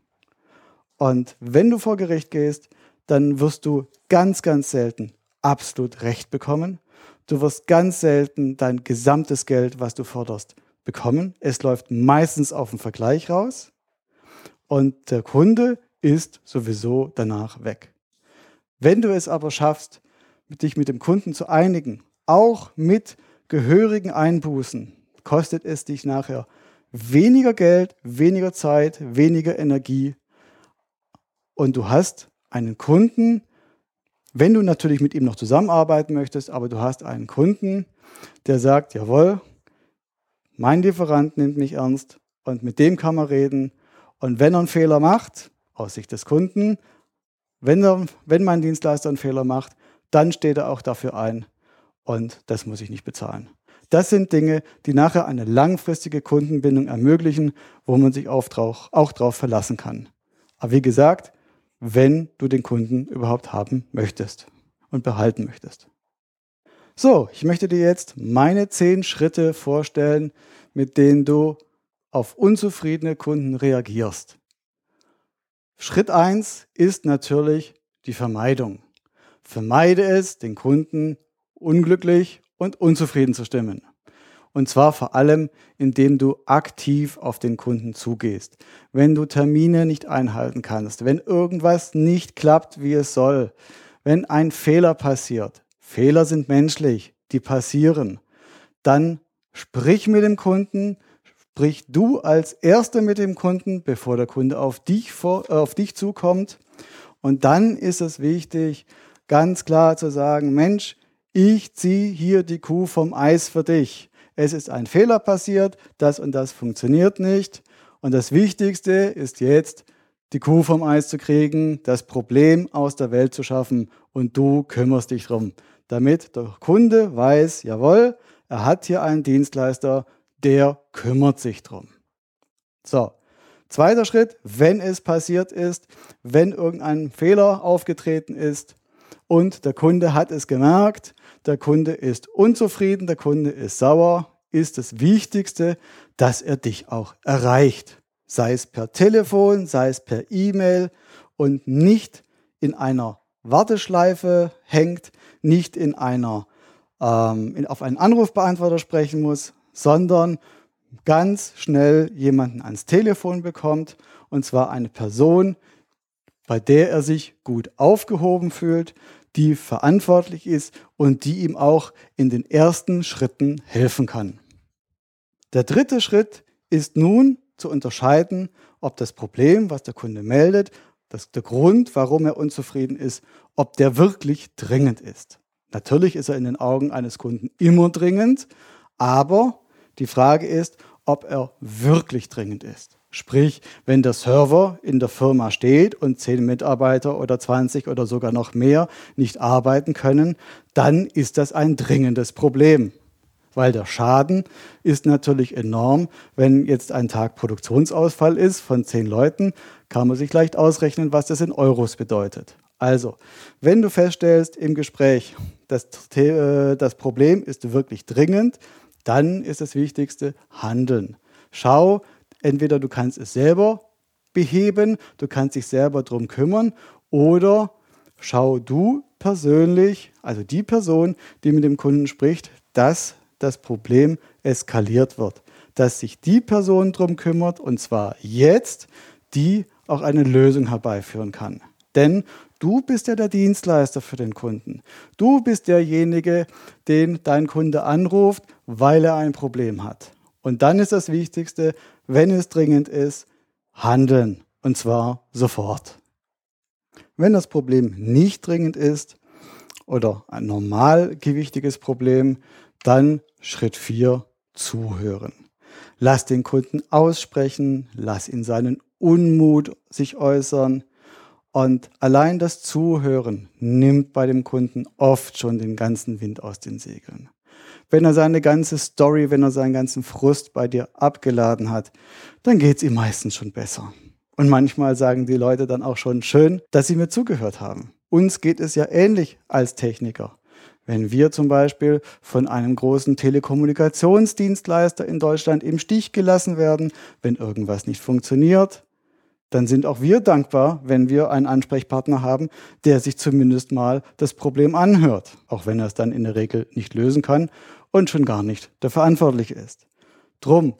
Und wenn du vor Gericht gehst, dann wirst du ganz, ganz selten absolut Recht bekommen. Du wirst ganz selten dein gesamtes Geld, was du forderst, bekommen. Es läuft meistens auf den Vergleich raus. Und der Kunde ist sowieso danach weg. Wenn du es aber schaffst, dich mit dem Kunden zu einigen, auch mit gehörigen Einbußen, kostet es dich nachher weniger Geld, weniger Zeit, weniger Energie und du hast einen Kunden, wenn du natürlich mit ihm noch zusammenarbeiten möchtest, aber du hast einen Kunden, der sagt, jawohl, mein Lieferant nimmt mich ernst und mit dem kann man reden. Und wenn er einen Fehler macht, aus Sicht des Kunden, wenn, er, wenn mein Dienstleister einen Fehler macht, dann steht er auch dafür ein und das muss ich nicht bezahlen. Das sind Dinge, die nachher eine langfristige Kundenbindung ermöglichen, wo man sich auch drauf, verlassen kann. Aber wie gesagt, wenn du den Kunden überhaupt haben möchtest und behalten möchtest. So, ich möchte dir jetzt meine zehn Schritte vorstellen, mit denen du auf unzufriedene Kunden reagierst. Schritt eins ist natürlich die Vermeidung. Vermeide es, den Kunden unglücklich und unzufrieden zu stimmen. Und zwar vor allem, indem du aktiv auf den Kunden zugehst. Wenn du Termine nicht einhalten kannst, wenn irgendwas nicht klappt, wie es soll, wenn ein Fehler passiert, Fehler sind menschlich, die passieren, dann sprich mit dem Kunden, sprich du als Erster mit dem Kunden, bevor der Kunde auf dich, vor, äh, auf dich zukommt. Und dann ist es wichtig, ganz klar zu sagen, Mensch, ich ziehe hier die Kuh vom Eis für dich. Es ist ein Fehler passiert, das und das funktioniert nicht. Und das Wichtigste ist jetzt, die Kuh vom Eis zu kriegen, das Problem aus der Welt zu schaffen und du kümmerst dich drum, damit der Kunde weiß, jawohl, er hat hier einen Dienstleister, der kümmert sich drum. So, zweiter Schritt, wenn es passiert ist, wenn irgendein Fehler aufgetreten ist und der Kunde hat es gemerkt, der Kunde ist unzufrieden, der Kunde ist sauer, ist das Wichtigste, dass er dich auch erreicht. Sei es per Telefon, sei es per E-Mail und nicht in einer Warteschleife hängt, nicht in einer ähm, in, auf einen Anrufbeantworter sprechen muss, sondern ganz schnell jemanden ans Telefon bekommt und zwar eine Person, bei der er sich gut aufgehoben fühlt, die verantwortlich ist und die ihm auch in den ersten Schritten helfen kann. Der dritte Schritt ist nun zu unterscheiden, ob das Problem, was der Kunde meldet, das, der Grund, warum er unzufrieden ist, ob der wirklich dringend ist. Natürlich ist er in den Augen eines Kunden immer dringend, aber die Frage ist, ob er wirklich dringend ist. Sprich, wenn der Server in der Firma steht und zehn Mitarbeiter oder 20 oder sogar noch mehr nicht arbeiten können, dann ist das ein dringendes Problem. Weil der Schaden ist natürlich enorm. Wenn jetzt ein Tag Produktionsausfall ist von zehn Leuten, kann man sich leicht ausrechnen, was das in Euros bedeutet. Also, wenn du feststellst im Gespräch, dass äh, das Problem ist wirklich dringend, dann ist das Wichtigste Handeln. Schau, entweder du kannst es selber beheben, du kannst dich selber darum kümmern oder schau du persönlich, also die Person, die mit dem Kunden spricht, dass das Problem eskaliert wird. Dass sich die Person darum kümmert und zwar jetzt, die auch eine Lösung herbeiführen kann. Denn du bist ja der Dienstleister für den Kunden. Du bist derjenige, den dein Kunde anruft, weil er ein Problem hat. Und dann ist das Wichtigste, wenn es dringend ist, handeln. Und zwar sofort. Wenn das Problem nicht dringend ist oder ein normalgewichtiges Problem, dann Schritt 4, zuhören. Lass den Kunden aussprechen, lass ihn seinen Unmut sich äußern. Und allein das Zuhören nimmt bei dem Kunden oft schon den ganzen Wind aus den Segeln. Wenn er seine ganze Story, wenn er seinen ganzen Frust bei dir abgeladen hat, dann geht es ihm meistens schon besser. Und manchmal sagen die Leute dann auch schon schön, dass sie mir zugehört haben. Uns geht es ja ähnlich als Techniker. Wenn wir zum Beispiel von einem großen Telekommunikationsdienstleister in Deutschland im Stich gelassen werden, wenn irgendwas nicht funktioniert, dann sind auch wir dankbar, wenn wir einen Ansprechpartner haben, der sich zumindest mal das Problem anhört, auch wenn er es dann in der Regel nicht lösen kann und schon gar nicht der Verantwortliche ist. Drum,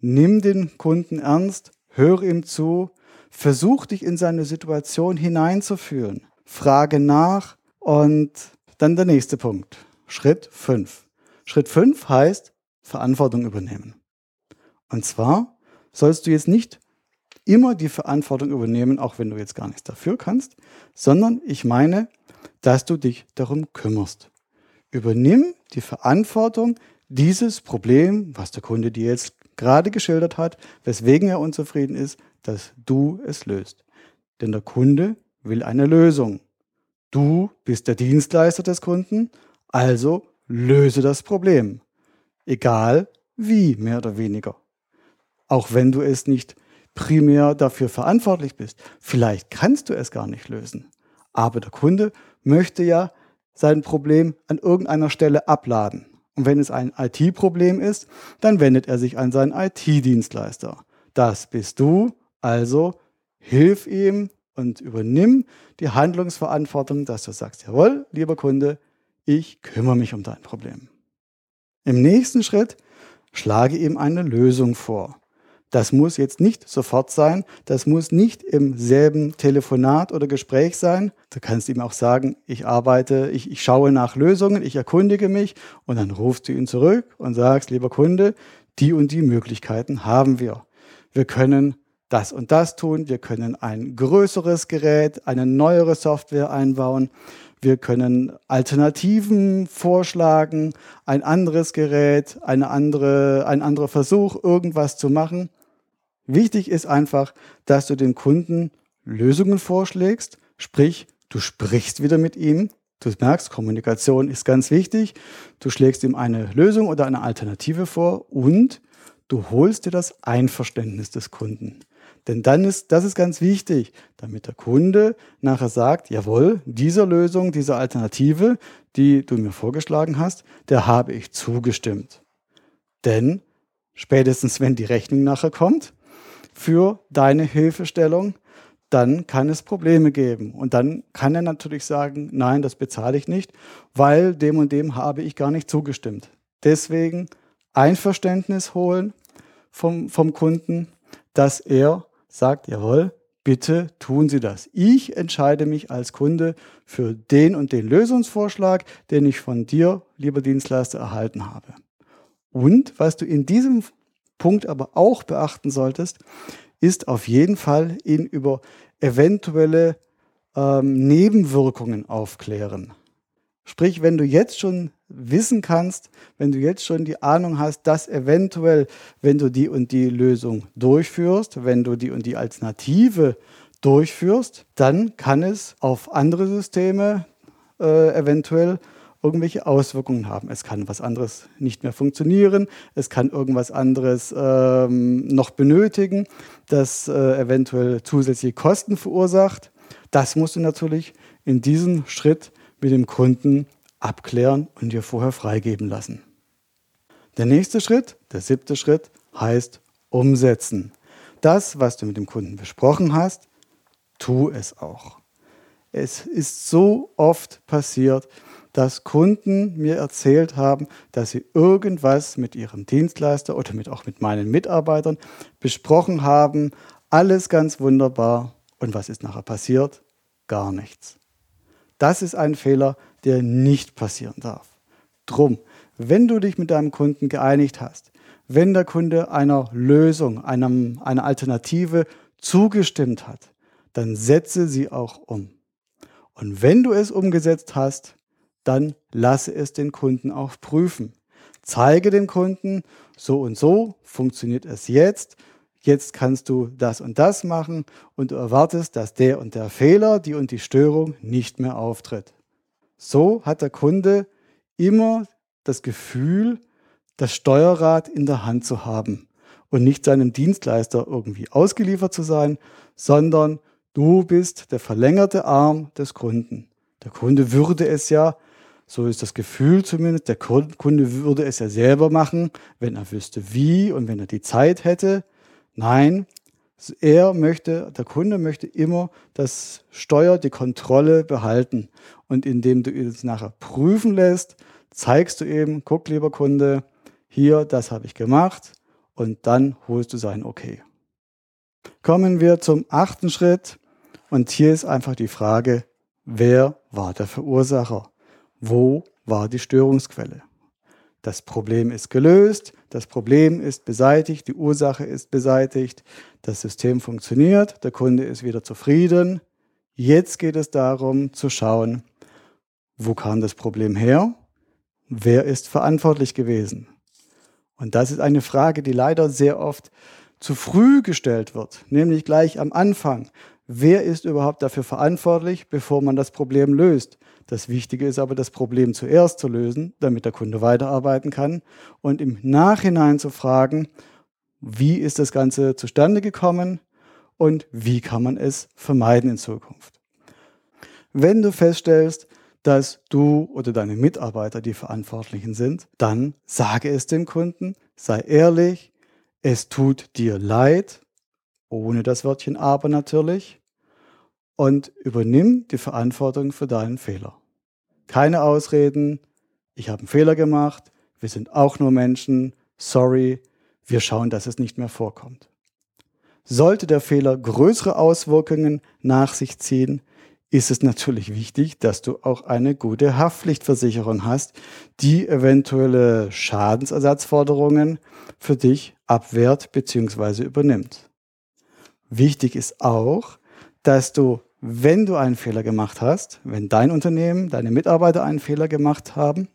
nimm den Kunden ernst, höre ihm zu, versuch dich in seine Situation hineinzuführen, frage nach und dann der nächste Punkt, Schritt 5. Schritt 5 heißt Verantwortung übernehmen. Und zwar sollst du jetzt nicht immer die Verantwortung übernehmen, auch wenn du jetzt gar nichts dafür kannst, sondern ich meine, dass du dich darum kümmerst. Übernimm die Verantwortung, dieses Problem, was der Kunde dir jetzt gerade geschildert hat, weswegen er unzufrieden ist, dass du es löst. Denn der Kunde will eine Lösung. Du bist der Dienstleister des Kunden, also löse das Problem. Egal wie, mehr oder weniger. Auch wenn du es nicht primär dafür verantwortlich bist. Vielleicht kannst du es gar nicht lösen. Aber der Kunde möchte ja sein Problem an irgendeiner Stelle abladen. Und wenn es ein IT-Problem ist, dann wendet er sich an seinen IT-Dienstleister. Das bist du, also hilf ihm und übernimm die Handlungsverantwortung, dass du sagst, jawohl, lieber Kunde, ich kümmere mich um dein Problem. Im nächsten Schritt schlage ihm eine Lösung vor. Das muss jetzt nicht sofort sein, das muss nicht im selben Telefonat oder Gespräch sein. Du kannst ihm auch sagen, ich arbeite, ich, ich schaue nach Lösungen, ich erkundige mich und dann rufst du ihn zurück und sagst, lieber Kunde, die und die Möglichkeiten haben wir. Wir können das und das tun. Wir können ein größeres Gerät, eine neuere Software einbauen. Wir können Alternativen vorschlagen, ein anderes Gerät, eine andere, ein anderer Versuch, irgendwas zu machen. Wichtig ist einfach, dass du dem Kunden Lösungen vorschlägst, sprich, du sprichst wieder mit ihm. Du merkst, Kommunikation ist ganz wichtig. Du schlägst ihm eine Lösung oder eine Alternative vor und du holst dir das Einverständnis des Kunden. Denn dann ist, das ist ganz wichtig, damit der Kunde nachher sagt, jawohl, dieser Lösung, dieser Alternative, die du mir vorgeschlagen hast, der habe ich zugestimmt. Denn spätestens wenn die Rechnung nachher kommt für deine Hilfestellung, dann kann es Probleme geben. Und dann kann er natürlich sagen, nein, das bezahle ich nicht, weil dem und dem habe ich gar nicht zugestimmt. Deswegen Einverständnis holen vom, vom Kunden, dass er sagt, jawohl, bitte tun Sie das. Ich entscheide mich als Kunde für den und den Lösungsvorschlag, den ich von dir, lieber Dienstleister, erhalten habe. Und was du in diesem Punkt aber auch beachten solltest, ist auf jeden Fall ihn über eventuelle ähm, Nebenwirkungen aufklären. Sprich, wenn du jetzt schon wissen kannst, wenn du jetzt schon die Ahnung hast, dass eventuell, wenn du die und die Lösung durchführst, wenn du die und die Alternative durchführst, dann kann es auf andere Systeme äh, eventuell irgendwelche Auswirkungen haben. Es kann was anderes nicht mehr funktionieren, es kann irgendwas anderes ähm, noch benötigen, das äh, eventuell zusätzliche Kosten verursacht. Das musst du natürlich in diesem Schritt mit dem Kunden abklären und dir vorher freigeben lassen. Der nächste Schritt, der siebte Schritt, heißt umsetzen. Das, was du mit dem Kunden besprochen hast, tu es auch. Es ist so oft passiert, dass Kunden mir erzählt haben, dass sie irgendwas mit ihrem Dienstleister oder mit, auch mit meinen Mitarbeitern besprochen haben. Alles ganz wunderbar. Und was ist nachher passiert? Gar nichts. Das ist ein Fehler, der nicht passieren darf. Drum, wenn du dich mit deinem Kunden geeinigt hast, wenn der Kunde einer Lösung, einem, einer Alternative zugestimmt hat, dann setze sie auch um. Und wenn du es umgesetzt hast, dann lasse es den Kunden auch prüfen. Zeige dem Kunden, so und so funktioniert es jetzt. Jetzt kannst du das und das machen und du erwartest, dass der und der Fehler, die und die Störung nicht mehr auftritt. So hat der Kunde immer das Gefühl, das Steuerrad in der Hand zu haben und nicht seinem Dienstleister irgendwie ausgeliefert zu sein, sondern du bist der verlängerte Arm des Kunden. Der Kunde würde es ja, so ist das Gefühl zumindest, der Kunde würde es ja selber machen, wenn er wüsste wie und wenn er die Zeit hätte. Nein, er möchte, der Kunde möchte immer das Steuer, die Kontrolle behalten. Und indem du es nachher prüfen lässt, zeigst du eben, guck lieber Kunde, hier, das habe ich gemacht und dann holst du sein Okay. Kommen wir zum achten Schritt und hier ist einfach die Frage, wer war der Verursacher? Wo war die Störungsquelle? Das Problem ist gelöst, das Problem ist beseitigt, die Ursache ist beseitigt, das System funktioniert, der Kunde ist wieder zufrieden. Jetzt geht es darum zu schauen, wo kam das Problem her? Wer ist verantwortlich gewesen? Und das ist eine Frage, die leider sehr oft zu früh gestellt wird, nämlich gleich am Anfang. Wer ist überhaupt dafür verantwortlich, bevor man das Problem löst? Das Wichtige ist aber, das Problem zuerst zu lösen, damit der Kunde weiterarbeiten kann und im Nachhinein zu fragen, wie ist das Ganze zustande gekommen und wie kann man es vermeiden in Zukunft. Wenn du feststellst, dass du oder deine Mitarbeiter die Verantwortlichen sind, dann sage es dem Kunden, sei ehrlich, es tut dir leid, ohne das Wörtchen aber natürlich, und übernimm die Verantwortung für deinen Fehler. Keine Ausreden, ich habe einen Fehler gemacht, wir sind auch nur Menschen, sorry, wir schauen, dass es nicht mehr vorkommt. Sollte der Fehler größere Auswirkungen nach sich ziehen, ist es natürlich wichtig, dass du auch eine gute Haftpflichtversicherung hast, die eventuelle Schadensersatzforderungen für dich abwehrt bzw. übernimmt. Wichtig ist auch, dass du, wenn du einen Fehler gemacht hast, wenn dein Unternehmen, deine Mitarbeiter einen Fehler gemacht haben,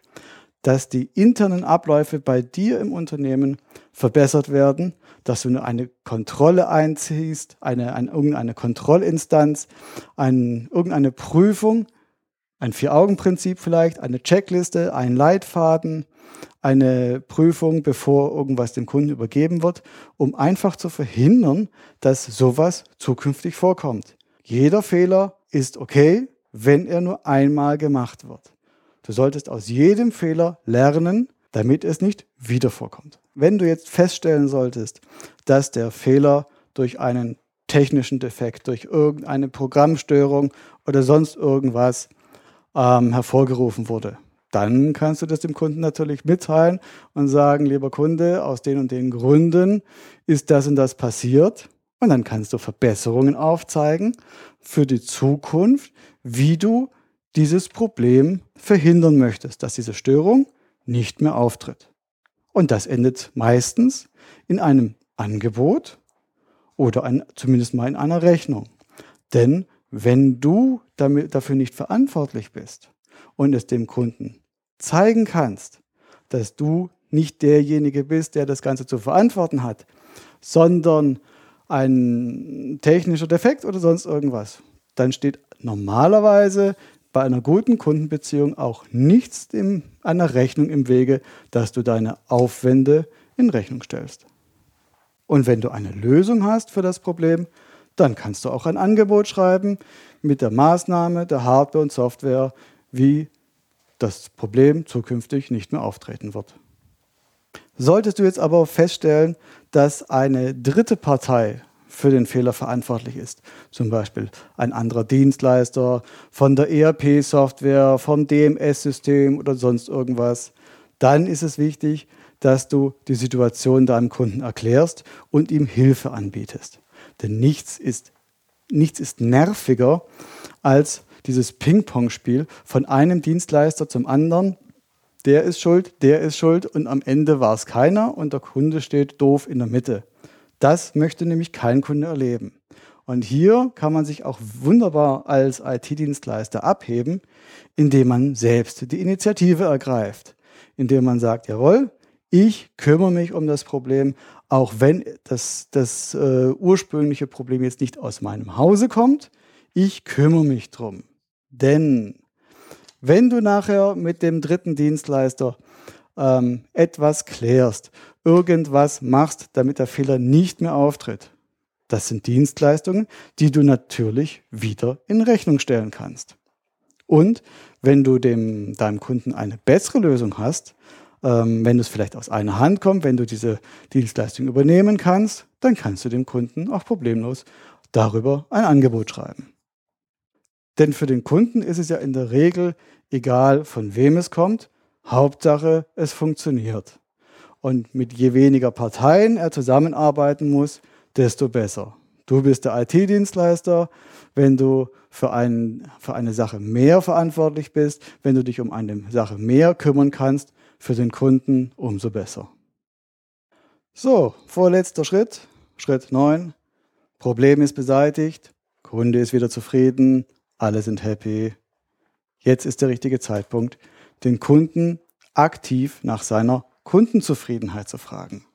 dass die internen Abläufe bei dir im Unternehmen verbessert werden, dass du eine Kontrolle einziehst, eine, eine, irgendeine Kontrollinstanz, ein, irgendeine Prüfung, ein Vier-Augen-Prinzip vielleicht, eine Checkliste, ein Leitfaden, eine Prüfung, bevor irgendwas dem Kunden übergeben wird, um einfach zu verhindern, dass sowas zukünftig vorkommt. Jeder Fehler ist okay, wenn er nur einmal gemacht wird. Du solltest aus jedem Fehler lernen, damit es nicht wieder vorkommt. Wenn du jetzt feststellen solltest, dass der Fehler durch einen technischen Defekt, durch irgendeine Programmstörung oder sonst irgendwas ähm, hervorgerufen wurde, dann kannst du das dem Kunden natürlich mitteilen und sagen, lieber Kunde, aus den und den Gründen ist das und das passiert. Und dann kannst du Verbesserungen aufzeigen für die Zukunft, wie du dieses Problem verhindern möchtest, dass diese Störung nicht mehr auftritt. Und das endet meistens in einem Angebot oder ein, zumindest mal in einer Rechnung. Denn wenn du damit, dafür nicht verantwortlich bist und es dem Kunden zeigen kannst, dass du nicht derjenige bist, der das Ganze zu verantworten hat, sondern ein technischer Defekt oder sonst irgendwas, dann steht normalerweise bei einer guten Kundenbeziehung auch nichts in einer Rechnung im Wege, dass du deine Aufwände in Rechnung stellst. Und wenn du eine Lösung hast für das Problem, dann kannst du auch ein Angebot schreiben mit der Maßnahme, der Hardware und Software, wie das Problem zukünftig nicht mehr auftreten wird. Solltest du jetzt aber feststellen, dass eine dritte Partei für den Fehler verantwortlich ist. Zum Beispiel ein anderer Dienstleister von der ERP-Software, vom DMS-System oder sonst irgendwas. Dann ist es wichtig, dass du die Situation deinem Kunden erklärst und ihm Hilfe anbietest. Denn nichts ist, nichts ist nerviger als dieses Ping-Pong-Spiel von einem Dienstleister zum anderen. Der ist schuld, der ist schuld und am Ende war es keiner und der Kunde steht doof in der Mitte. Das möchte nämlich kein Kunde erleben. Und hier kann man sich auch wunderbar als IT-Dienstleister abheben, indem man selbst die Initiative ergreift, indem man sagt, jawohl, ich kümmere mich um das Problem, auch wenn das, das äh, ursprüngliche Problem jetzt nicht aus meinem Hause kommt, ich kümmere mich drum. Denn wenn du nachher mit dem dritten Dienstleister ähm, etwas klärst irgendwas machst, damit der Fehler nicht mehr auftritt. Das sind Dienstleistungen, die du natürlich wieder in Rechnung stellen kannst. Und wenn du dem, deinem Kunden eine bessere Lösung hast, ähm, wenn es vielleicht aus einer Hand kommt, wenn du diese Dienstleistung übernehmen kannst, dann kannst du dem Kunden auch problemlos darüber ein Angebot schreiben. Denn für den Kunden ist es ja in der Regel egal, von wem es kommt, Hauptsache es funktioniert. Und mit je weniger Parteien er zusammenarbeiten muss, desto besser. Du bist der IT-Dienstleister. Wenn du für, ein, für eine Sache mehr verantwortlich bist, wenn du dich um eine Sache mehr kümmern kannst, für den Kunden umso besser. So, vorletzter Schritt, Schritt 9. Problem ist beseitigt, Kunde ist wieder zufrieden, alle sind happy. Jetzt ist der richtige Zeitpunkt, den Kunden aktiv nach seiner Kundenzufriedenheit zu fragen.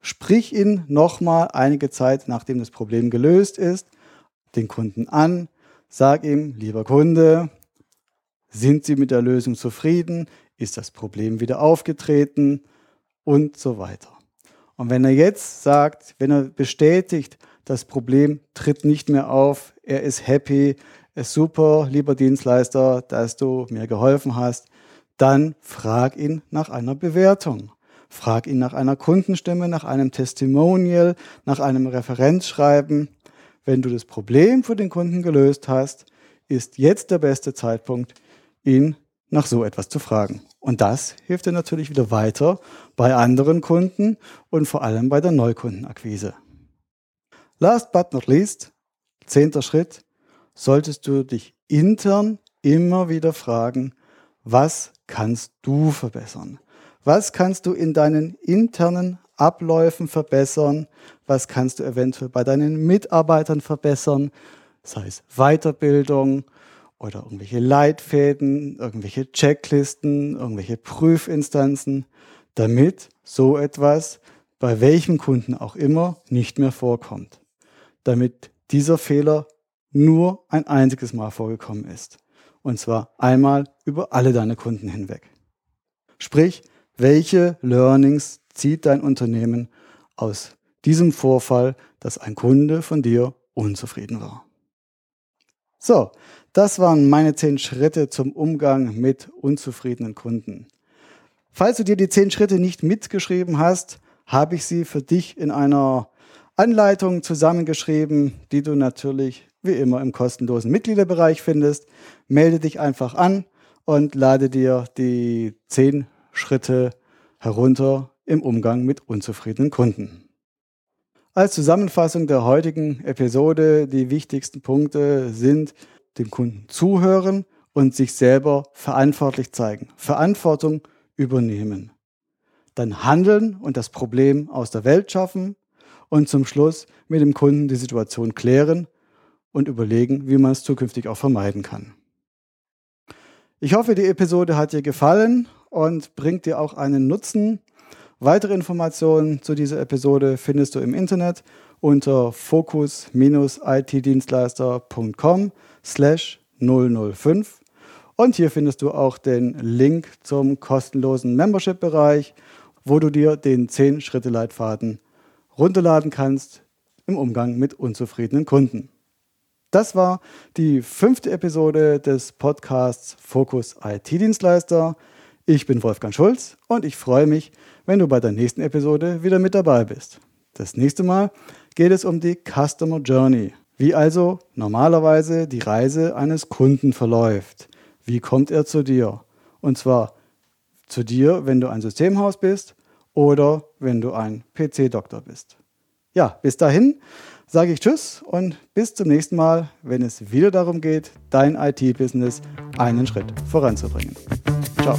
Sprich ihn nochmal einige Zeit, nachdem das Problem gelöst ist, den Kunden an, sag ihm, lieber Kunde, sind Sie mit der Lösung zufrieden? Ist das Problem wieder aufgetreten? Und so weiter. Und wenn er jetzt sagt, wenn er bestätigt, das Problem tritt nicht mehr auf, er ist happy, ist super, lieber Dienstleister, dass du mir geholfen hast, dann frag ihn nach einer Bewertung. Frag ihn nach einer Kundenstimme, nach einem Testimonial, nach einem Referenzschreiben. Wenn du das Problem für den Kunden gelöst hast, ist jetzt der beste Zeitpunkt, ihn nach so etwas zu fragen. Und das hilft dir natürlich wieder weiter bei anderen Kunden und vor allem bei der Neukundenakquise. Last but not least, zehnter Schritt, solltest du dich intern immer wieder fragen, was kannst du verbessern? Was kannst du in deinen internen Abläufen verbessern, was kannst du eventuell bei deinen Mitarbeitern verbessern, sei es Weiterbildung oder irgendwelche Leitfäden, irgendwelche Checklisten, irgendwelche Prüfinstanzen, damit so etwas bei welchem Kunden auch immer nicht mehr vorkommt. Damit dieser Fehler nur ein einziges Mal vorgekommen ist. Und zwar einmal über alle deine Kunden hinweg. Sprich, welche Learnings zieht dein Unternehmen aus diesem Vorfall, dass ein Kunde von dir unzufrieden war? So, das waren meine zehn Schritte zum Umgang mit unzufriedenen Kunden. Falls du dir die zehn Schritte nicht mitgeschrieben hast, habe ich sie für dich in einer Anleitung zusammengeschrieben, die du natürlich wie immer im kostenlosen Mitgliederbereich findest. Melde dich einfach an und lade dir die zehn Schritte herunter im Umgang mit unzufriedenen Kunden. Als Zusammenfassung der heutigen Episode, die wichtigsten Punkte sind dem Kunden zuhören und sich selber verantwortlich zeigen. Verantwortung übernehmen. Dann handeln und das Problem aus der Welt schaffen und zum Schluss mit dem Kunden die Situation klären und überlegen, wie man es zukünftig auch vermeiden kann. Ich hoffe, die Episode hat dir gefallen und bringt dir auch einen Nutzen. Weitere Informationen zu dieser Episode findest du im Internet unter focus-itdienstleister.com slash 005 und hier findest du auch den Link zum kostenlosen Membership-Bereich, wo du dir den 10-Schritte-Leitfaden runterladen kannst im Umgang mit unzufriedenen Kunden. Das war die fünfte Episode des Podcasts Fokus IT-Dienstleister. Ich bin Wolfgang Schulz und ich freue mich, wenn du bei der nächsten Episode wieder mit dabei bist. Das nächste Mal geht es um die Customer Journey, wie also normalerweise die Reise eines Kunden verläuft. Wie kommt er zu dir? Und zwar zu dir, wenn du ein Systemhaus bist oder wenn du ein PC-Doktor bist. Ja, bis dahin sage ich Tschüss und bis zum nächsten Mal, wenn es wieder darum geht, dein IT-Business einen Schritt voranzubringen. Ciao.